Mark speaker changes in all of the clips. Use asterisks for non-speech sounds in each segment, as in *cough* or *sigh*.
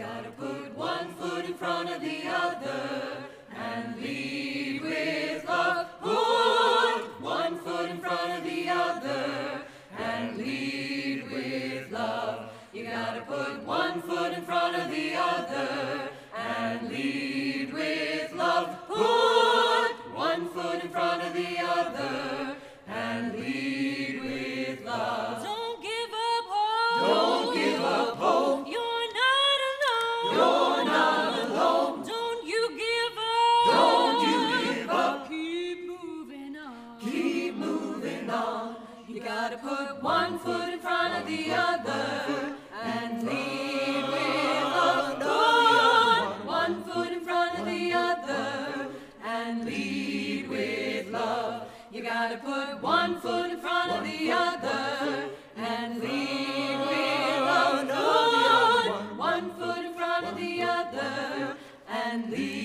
Speaker 1: gotta put one foot in front of the other and lead with love. Put one foot in front of the other and lead with love. You gotta put one foot in front of the other
Speaker 2: You
Speaker 1: gotta put one foot in front of the other and lead with. Put one foot in front of the other and lead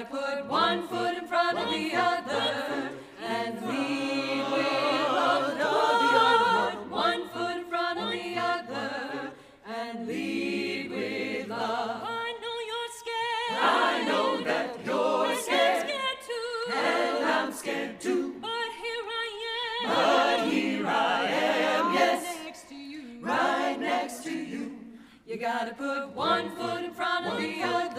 Speaker 1: gotta put one foot in front of the other and lead with love. Put One foot in front of the other and lead with love.
Speaker 2: I know you're scared.
Speaker 1: I know that you're
Speaker 2: I'm
Speaker 1: scared,
Speaker 2: scared too.
Speaker 1: and I'm scared too.
Speaker 2: But here I am.
Speaker 1: But here I am, yes,
Speaker 2: Next to you.
Speaker 1: right next to you. You gotta put one foot in front of the other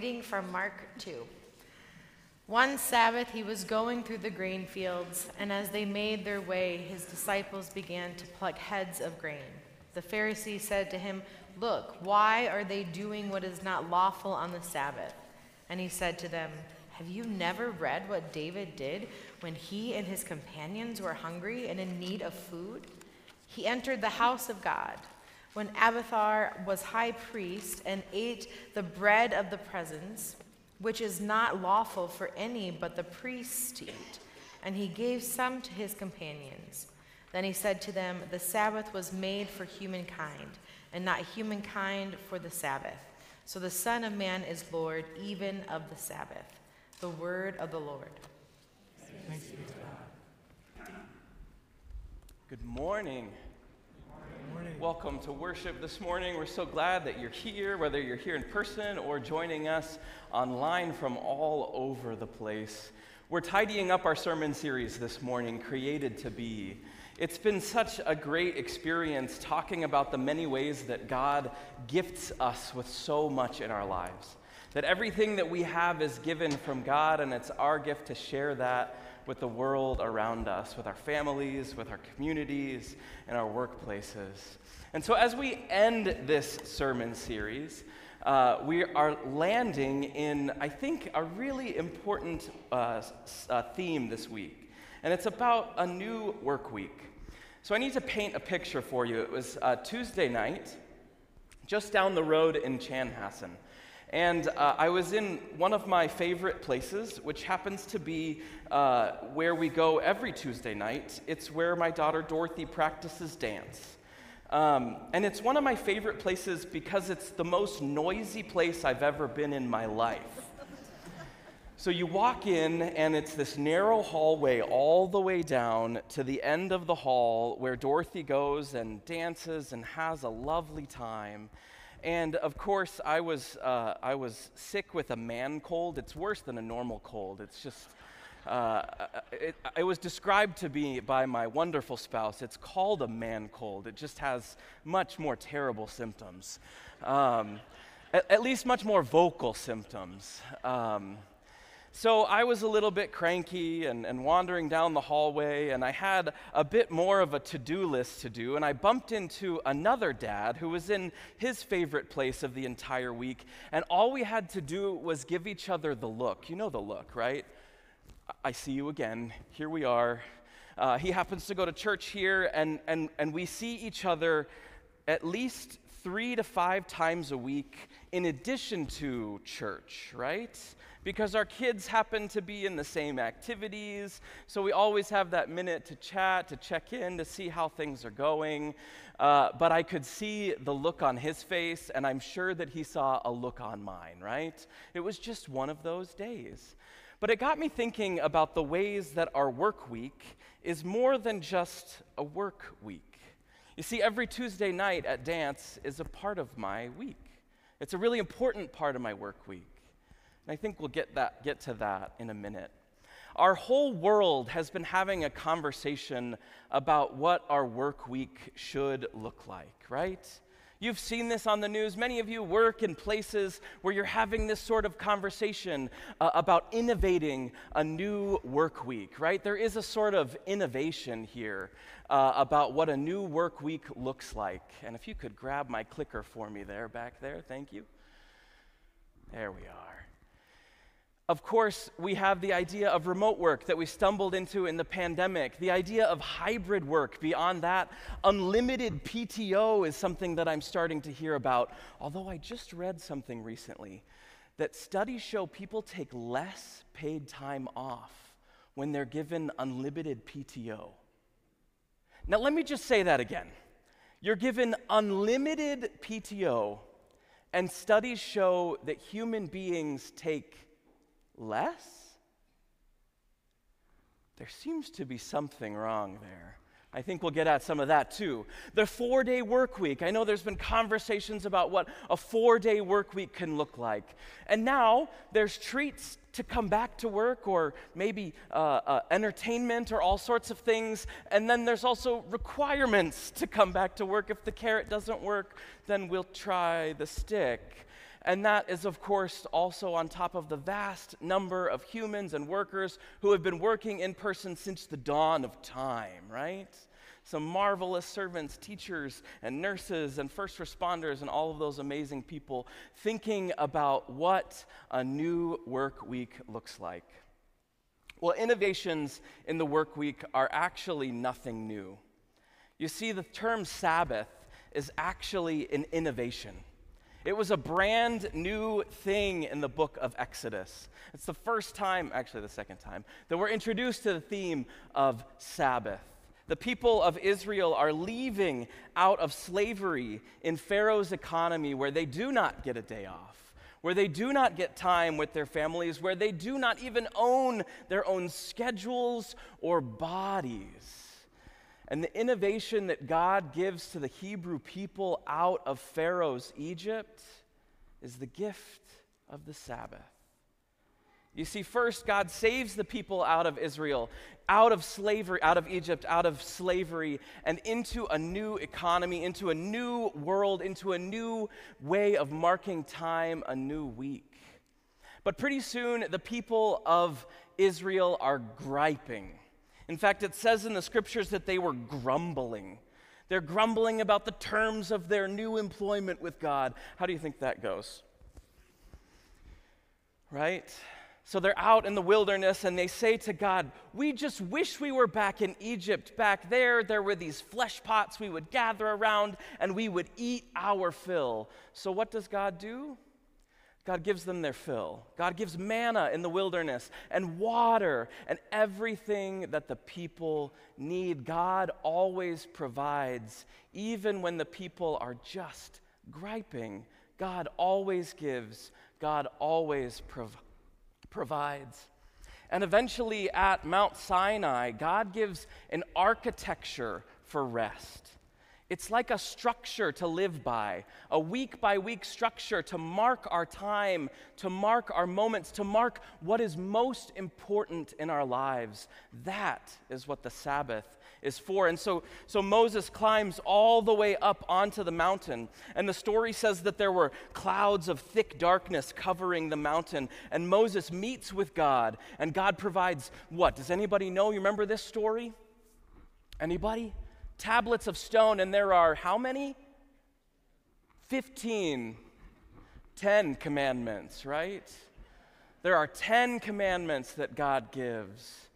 Speaker 3: reading from Mark 2. One Sabbath he was going through the grain fields, and as they made their way, his disciples began to pluck heads of grain. The Pharisee said to him, Look, why are they doing what is not lawful on the Sabbath? And he said to them, Have you never read what David did when he and his companions were hungry and in need of food? He entered the house of God when Abiathar was high priest and ate the bread of the presence, which is not lawful for any but the priests to eat, and he gave some to his companions. Then he said to them, The Sabbath was made for humankind, and not humankind for the Sabbath. So the Son of Man is Lord even of the Sabbath. The word of the Lord.
Speaker 4: Good morning. Welcome to worship this morning. We're so glad that you're here, whether you're here in person or joining us online from all over the place. We're tidying up our sermon series this morning, Created to Be. It's been such a great experience talking about the many ways that God gifts us with so much in our lives. That everything that we have is given from God, and it's our gift to share that with the world around us, with our families, with our communities, and our workplaces. And so, as we end this sermon series, uh, we are landing in, I think, a really important uh, uh, theme this week. And it's about a new work week. So, I need to paint a picture for you. It was uh, Tuesday night, just down the road in Chanhassen. And uh, I was in one of my favorite places, which happens to be uh, where we go every Tuesday night. It's where my daughter Dorothy practices dance. Um, and it's one of my favorite places because it's the most noisy place I've ever been in my life. So you walk in, and it's this narrow hallway all the way down to the end of the hall where Dorothy goes and dances and has a lovely time. And of course, I was, uh, I was sick with a man cold. It's worse than a normal cold. It's just, uh, it, it was described to me by my wonderful spouse. It's called a man cold. It just has much more terrible symptoms, um, at, at, least much more vocal symptoms. Um, so I was a little bit cranky and, and, wandering down the hallway, and I had a bit more of a to do list to do. And I bumped into another dad who was in his favorite place of the entire week. And all we had to do was give each other the look. You know the look, right? I see you again. Here we are. Uh, he happens to go to church here, and, and, and we see each other at least three to five times a week in addition to church, right? Because our kids happen to be in the same activities. So we always have that minute to chat, to check in, to see how things are going. Uh, but I could see the look on his face, and I'm sure that he saw a look on mine, right? It was just one of those days. But it got me thinking about the ways that our work week is more than just a work week. You see, every Tuesday night at dance is a part of my week. It's a really important part of my work week. I think we'll get, that, get to that in a minute. Our whole world has been having a conversation about what our work week should look like, right? You've seen this on the news. Many of you work in places where you're having this sort of conversation uh, about innovating a new work week, right? There is a sort of innovation here uh, about what a new work week looks like. And if you could grab my clicker for me there, back there, thank you. There we are. Of course, we have the idea of remote work that we stumbled into in the pandemic, the idea of hybrid work. Beyond that, unlimited PTO is something that I'm starting to hear about. Although I just read something recently that studies show people take less paid time off when they're given unlimited PTO. Now, let me just say that again. You're given unlimited PTO, and studies show that human beings take less? There seems to be something wrong there. I think we'll get at some of that too. The four day work week. I know there's been conversations about what a four day work week can look like. And now there's treats to come back to work, or maybe uh, uh, entertainment, or all sorts of things. And then there's also requirements to come back to work. If the carrot doesn't work, then we'll try the stick. And that is, of course, also on top of the vast number of humans and workers who have been working in person since the dawn of time, right? Some marvelous servants, teachers, and nurses, and first responders, and all of those amazing people thinking about what a new work week looks like. Well, innovations in the work week are actually nothing new. You see, the term Sabbath is actually an innovation. It was a brand new thing in the book of Exodus. It's the first time, actually, the second time, that we're introduced to the theme of Sabbath. The people of Israel are leaving out of slavery in Pharaoh's economy where they do not get a day off, where they do not get time with their families, where they do not even own their own schedules or bodies. And the innovation that God gives to the Hebrew people out of Pharaoh's Egypt is the gift of the Sabbath. You see, first, God saves the people out of Israel, out of slavery, out of Egypt, out of slavery, and into a new economy, into a new world, into a new way of marking time, a new week. But pretty soon, the people of Israel are griping in fact, it says in the scriptures that they were grumbling. They're grumbling about the terms of their new employment with God. How do you think that goes? Right? So they're out in the wilderness and they say to God, We just wish we were back in Egypt. Back there, there were these flesh pots we would gather around and we would eat our fill. So what does God do? God gives them their fill. God gives manna in the wilderness and water and everything that the people need. God always provides, even when the people are just griping. God always gives, God always prov- provides. And eventually at Mount Sinai, God gives an architecture for rest. It's like a structure to live by, a week by week structure to mark our time, to mark our moments, to mark what is most important in our lives. That is what the Sabbath is for. And so, so Moses climbs all the way up onto the mountain. And the story says that there were clouds of thick darkness covering the mountain. And Moses meets with God, and God provides what? Does anybody know? You remember this story? Anybody? Tablets of stone, and there are how many? 15, 10 commandments, right? There are 10 commandments that God gives.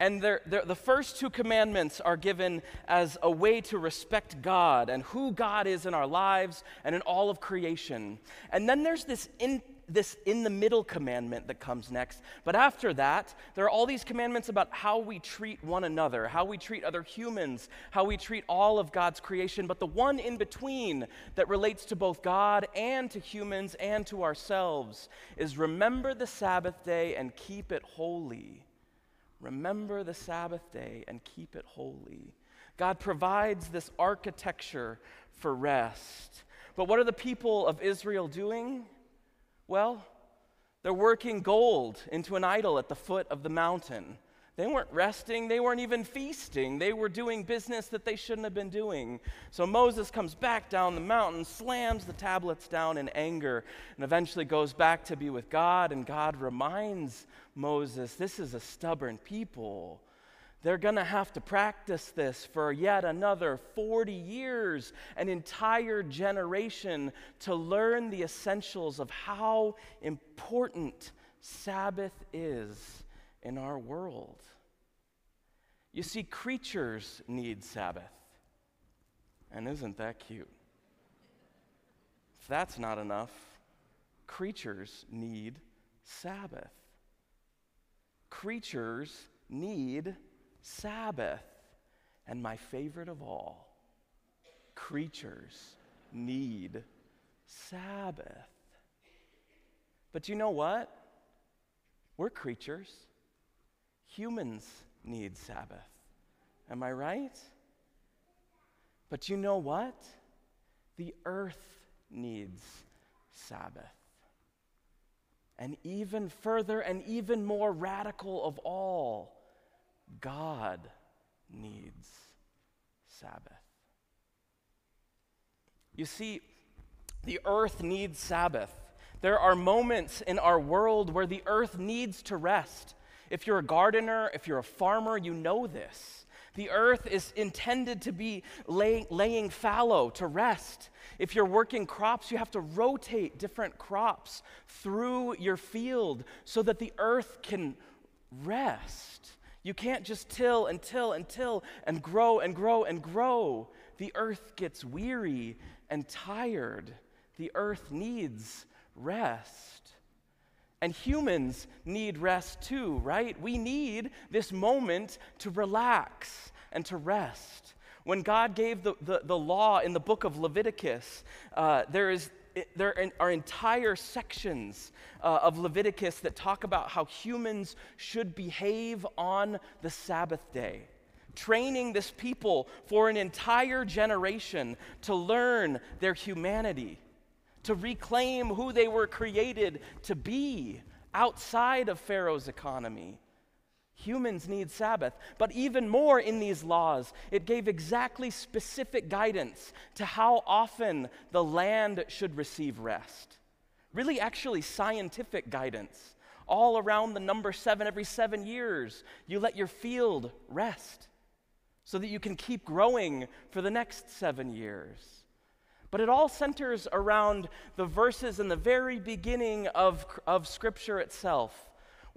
Speaker 4: And they're, they're, the first two commandments are given as a way to respect God and who God is in our lives and in all of creation. And then there's this in, this in the middle commandment that comes next. But after that, there are all these commandments about how we treat one another, how we treat other humans, how we treat all of God's creation. But the one in between that relates to both God and to humans and to ourselves is remember the Sabbath day and keep it holy. Remember the Sabbath day and keep it holy. God provides this architecture for rest. But what are the people of Israel doing? Well, they're working gold into an idol at the foot of the mountain. They weren't resting, they weren't even feasting. They were doing business that they shouldn't have been doing. So Moses comes back down the mountain, slams the tablets down in anger, and eventually goes back to be with God. And God reminds Moses this is a stubborn people. They're going to have to practice this for yet another 40 years, an entire generation, to learn the essentials of how important Sabbath is in our world. You see, creatures need Sabbath. And isn't that cute? If that's not enough, creatures need Sabbath. Creatures need Sabbath. And my favorite of all, creatures need Sabbath. But you know what? We're creatures. Humans need Sabbath. Am I right? But you know what? The earth needs Sabbath. And even further and even more radical of all, God needs Sabbath. You see, the earth needs Sabbath. There are moments in our world where the earth needs to rest. If you're a gardener, if you're a farmer, you know this. The earth is intended to be lay, laying fallow, to rest. If you're working crops, you have to rotate different crops through your field so that the earth can rest. You can't just till and till and till and grow and grow and grow. The earth gets weary and tired. The earth needs rest. And humans need rest too, right? We need this moment to relax and to rest. When God gave the, the, the law in the book of Leviticus, uh, there is there are entire sections uh, of Leviticus that talk about how humans should behave on the Sabbath day, training this people for an entire generation to learn their humanity, to reclaim who they were created to be outside of Pharaoh's economy. Humans need Sabbath. But even more in these laws, it gave exactly specific guidance to how often the land should receive rest. Really, actually, scientific guidance. All around the number seven, every seven years, you let your field rest so that you can keep growing for the next seven years. But it all centers around the verses in the very beginning of, of Scripture itself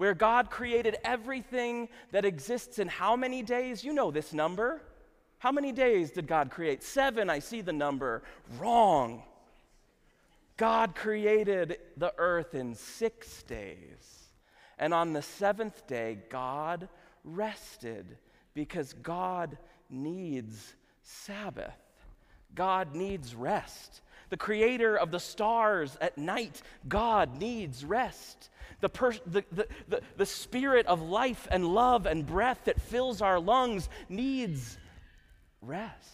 Speaker 4: where God created everything that exists in how many days? You know this number. How many days did God create? Seven, I see the number. Wrong. God created the earth in six days. And on the seventh day, God rested because God needs Sabbath. God needs rest. The creator of the stars at night, God needs rest. The, per- the, the, the, the spirit of life and love and breath that fills our lungs needs rest.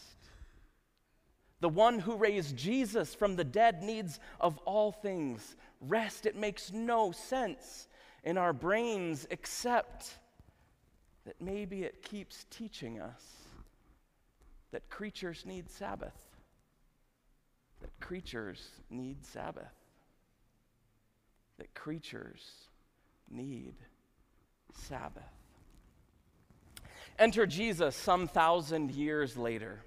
Speaker 4: The one who raised Jesus from the dead needs, of all things, rest. It makes no sense in our brains except that maybe it keeps teaching us that creatures need Sabbath. That creatures need Sabbath. That creatures need Sabbath. Enter Jesus some thousand years later.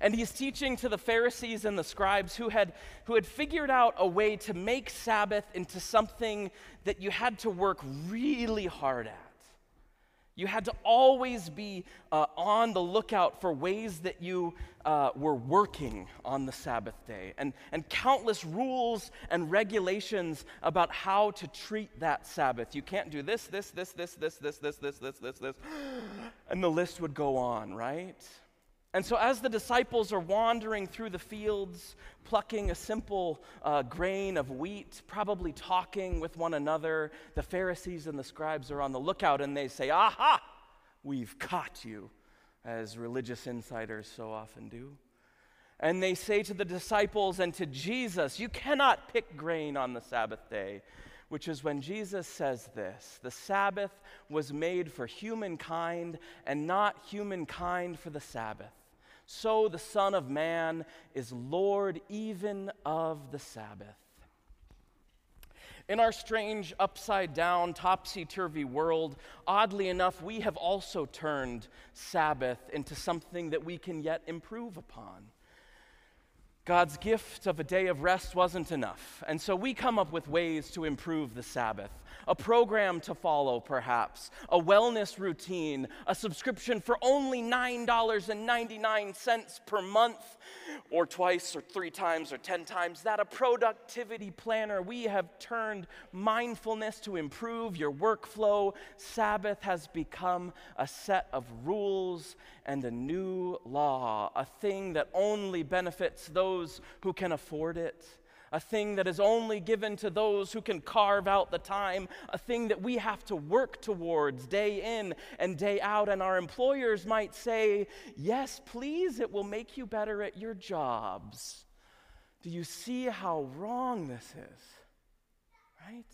Speaker 4: And he's teaching to the Pharisees and the scribes who had, who had figured out a way to make Sabbath into something that you had to work really hard at. You had to always be uh, on the lookout for ways that you uh, were working on the Sabbath day, and, and countless rules and regulations about how to treat that Sabbath. You can't do this, this, this, this, this, this, this, this, this, this, this, and the list would go on, right? And so, as the disciples are wandering through the fields, plucking a simple uh, grain of wheat, probably talking with one another, the Pharisees and the scribes are on the lookout and they say, Aha, we've caught you, as religious insiders so often do. And they say to the disciples and to Jesus, You cannot pick grain on the Sabbath day, which is when Jesus says this The Sabbath was made for humankind and not humankind for the Sabbath so the Son of Man is Lord even of the Sabbath. In our strange, upside down, topsy turvy world, oddly enough, we have also turned Sabbath into something that we can yet improve upon. God's gift of a day of rest wasn't enough, and so we come up with ways to improve the Sabbath a program to follow, perhaps, a wellness routine, a subscription for only $9.99 per month, or twice, or three times, or 10 times that, a productivity planner. We have turned mindfulness to improve your workflow. Sabbath has become a set of rules and a new law, a thing that only benefits those who can afford it a thing that is only given to those who can carve out the time, a thing that we have to work towards day in and day out. And our employers might say, Yes, please, it will make you better at your jobs. Do you see how wrong this is? Right?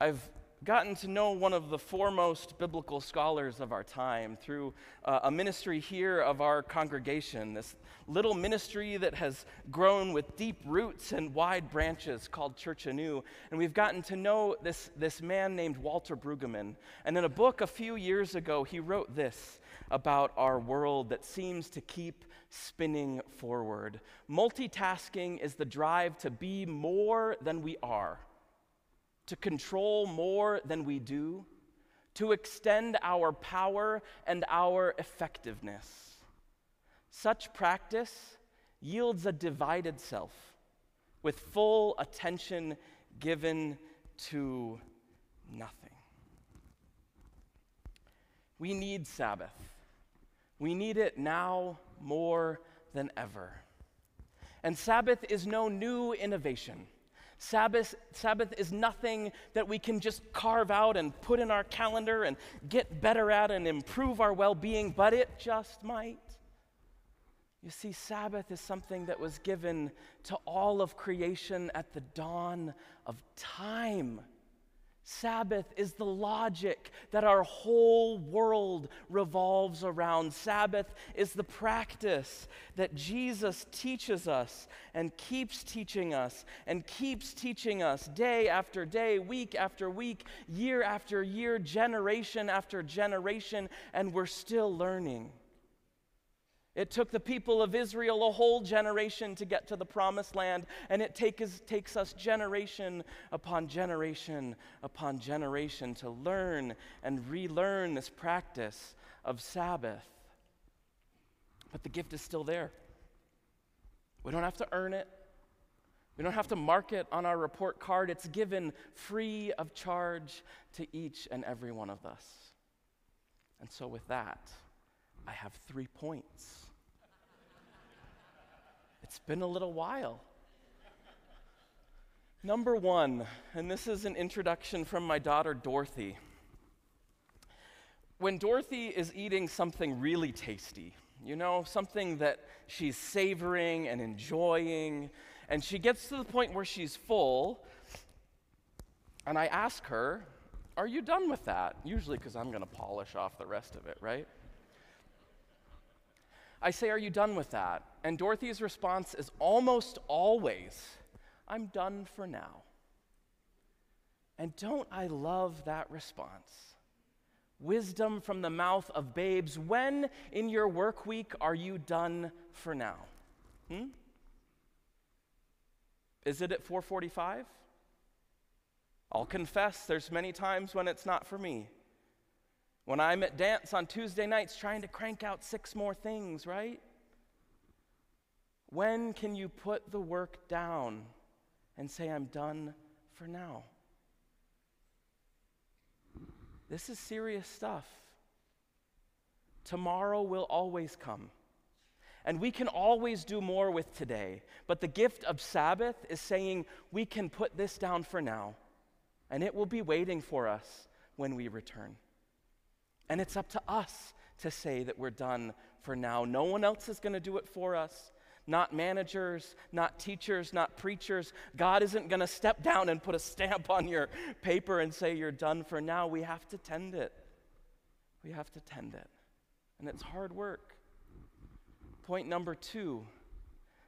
Speaker 4: I've gotten to know one of the foremost biblical scholars of our time through uh, a ministry here of our congregation, this little ministry that has grown with deep roots and wide branches called Church Anew. And we've gotten to know this, this man named Walter Brueggemann. And in a book a few years ago, he wrote this about our world that seems to keep spinning forward. Multitasking is the drive to be more than we are to control more than we do, to extend our power and our effectiveness. Such practice yields a divided self with full attention given to nothing. We need Sabbath. We need it now more than ever. And Sabbath is no new innovation. Sabbath, Sabbath is nothing that we can just carve out and put in our calendar and get better at and improve our well being, but it just might. You see, Sabbath is something that was given to all of creation at the dawn of time. Sabbath is the logic that our whole world revolves around. Sabbath is the practice that Jesus teaches us and keeps teaching us and keeps teaching us day after day, week after week, year after year, generation after generation, and we're still learning. It took the people of Israel a whole generation to get to the promised land, and it take us, takes us generation upon generation upon generation to learn and relearn this practice of Sabbath. But the gift is still there. We don't have to earn it, we don't have to mark it on our report card. It's given free of charge to each and every one of us. And so, with that, I have three points. It's been a little while. Number one, and this is an introduction from my daughter Dorothy. When Dorothy is eating something really tasty, you know, something that she's savoring and enjoying, and she gets to the point where she's full, and I ask her, Are you done with that? Usually because I'm going to polish off the rest of it, right? I say, Are you done with that? And Dorothy's response is almost always, I'm done for now. And don't I love that response? Wisdom from the mouth of babes. When in your work week are you done for now? Hmm? Is it at 445? I'll confess there's many times when it's not for me. When I'm at dance on Tuesday nights trying to crank out six more things, right? When can you put the work down and say, I'm done for now? This is serious stuff. Tomorrow will always come. And we can always do more with today. But the gift of Sabbath is saying we can put this down for now, and it will be waiting for us when we return. And it's up to us to say that we're done for now. No one else is going to do it for us. Not managers, not teachers, not preachers. God isn't going to step down and put a stamp on your paper and say you're done for now. We have to tend it. We have to tend it. And it's hard work. Point number two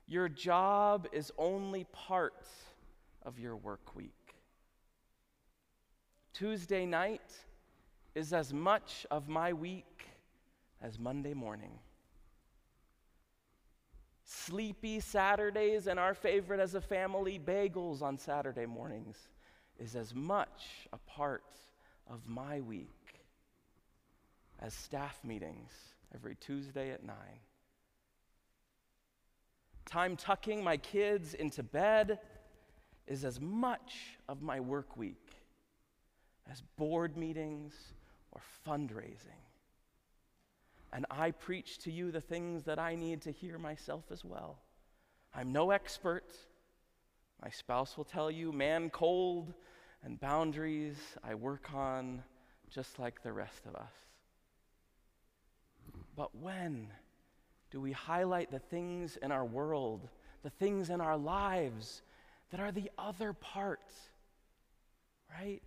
Speaker 4: your job is only part of your work week. Tuesday night is as much of my week as Monday morning. Sleepy Saturdays and our favorite as a family, bagels on Saturday mornings, is as much a part of my week as staff meetings every Tuesday at 9. Time tucking my kids into bed is as much of my work week as board meetings or fundraising. And I preach to you the things that I need to hear myself as well. I'm no expert. My spouse will tell you, man cold and boundaries I work on just like the rest of us. But when do we highlight the things in our world, the things in our lives that are the other part? Right?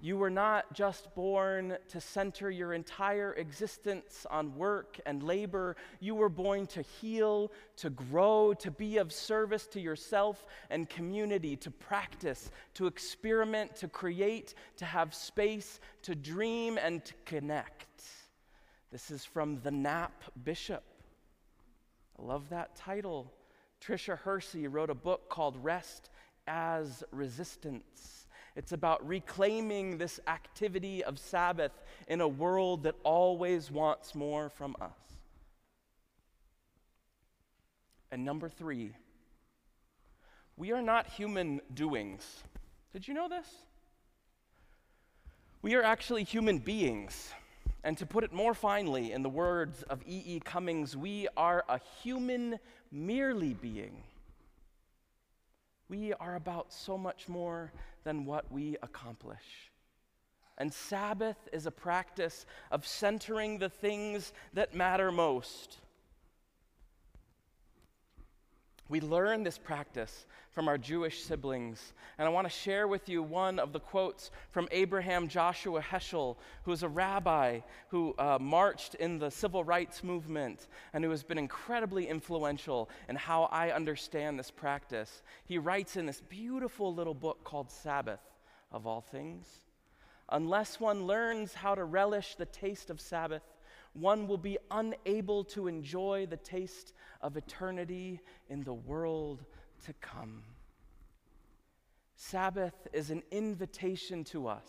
Speaker 4: You were not just born to center your entire existence on work and labor. You were born to heal, to grow, to be of service to yourself and community, to practice, to experiment, to create, to have space, to dream, and to connect. This is from the Nap Bishop. I love that title. Tricia Hersey wrote a book called Rest as Resistance. It's about reclaiming this activity of Sabbath in a world that always wants more from us. And number three, we are not human doings. Did you know this? We are actually human beings. And to put it more finely, in the words of E. E. Cummings, we are a human merely being. We are about so much more than what we accomplish. And Sabbath is a practice of centering the things that matter most. We learn this practice from our Jewish siblings. And I want to share with you one of the quotes from Abraham Joshua Heschel, who is a rabbi who uh, marched in the civil rights movement and who has been incredibly influential in how I understand this practice. He writes in this beautiful little book called Sabbath, of all things. Unless one learns how to relish the taste of Sabbath, one will be unable to enjoy the taste of eternity in the world to come. Sabbath is an invitation to us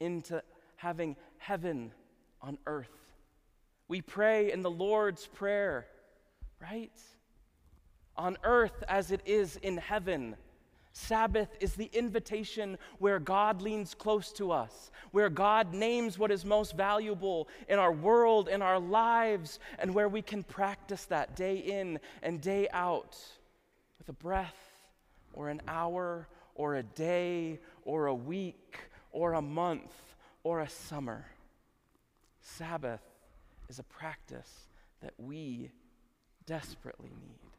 Speaker 4: into having heaven on earth. We pray in the Lord's Prayer, right? On earth as it is in heaven. Sabbath is the invitation where God leans close to us, where God names what is most valuable in our world, in our lives, and where we can practice that day in and day out with a breath or an hour or a day or a week or a month or a summer. Sabbath is a practice that we desperately need.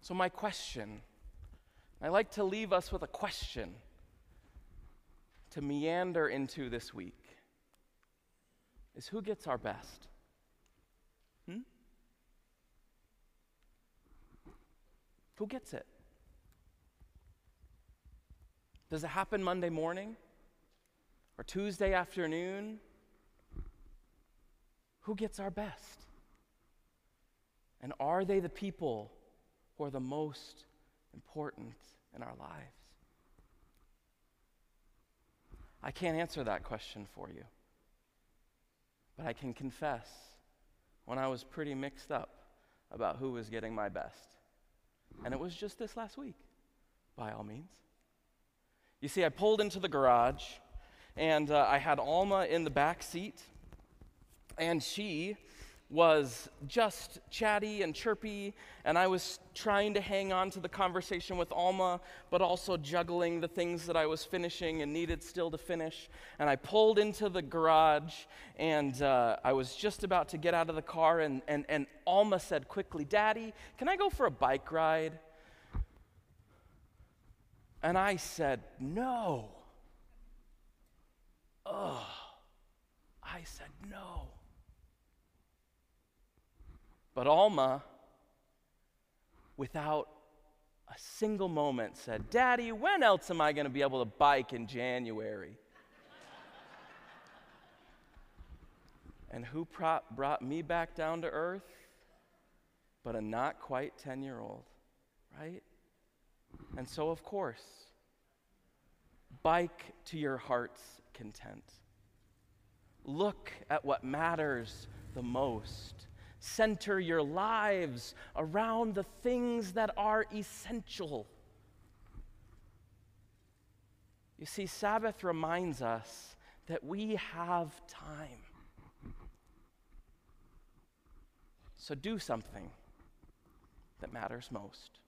Speaker 4: So, my question I like to leave us with a question to meander into this week is who gets our best? Hmm? Who gets it? Does it happen Monday morning or Tuesday afternoon? Who gets our best? And are they the people who are the most important in our lives? I can't answer that question for you. But I can confess when I was pretty mixed up about who was getting my best. And it was just this last week, by all means. You see, I pulled into the garage, and uh, I had Alma in the back seat, and she was just chatty and chirpy, and I was trying to hang on to the conversation with Alma, but also juggling the things that I was finishing and needed still to finish. And I pulled into the garage, and uh, I was just about to get out of the car, and, and, and Alma said quickly, Daddy, can I go for a bike ride? And I said, No. Ugh. I said, No. But Alma, without a single moment, said, Daddy, when else am I going to be able to bike in January? *laughs* and who brought me back down to earth? But a not quite 10 year old, right? And so, of course, bike to your heart's content. Look at what matters the most. Center your lives around the things that are essential. You see, Sabbath reminds us that we have time. So do something that matters most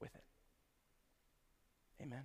Speaker 4: with it. Amen.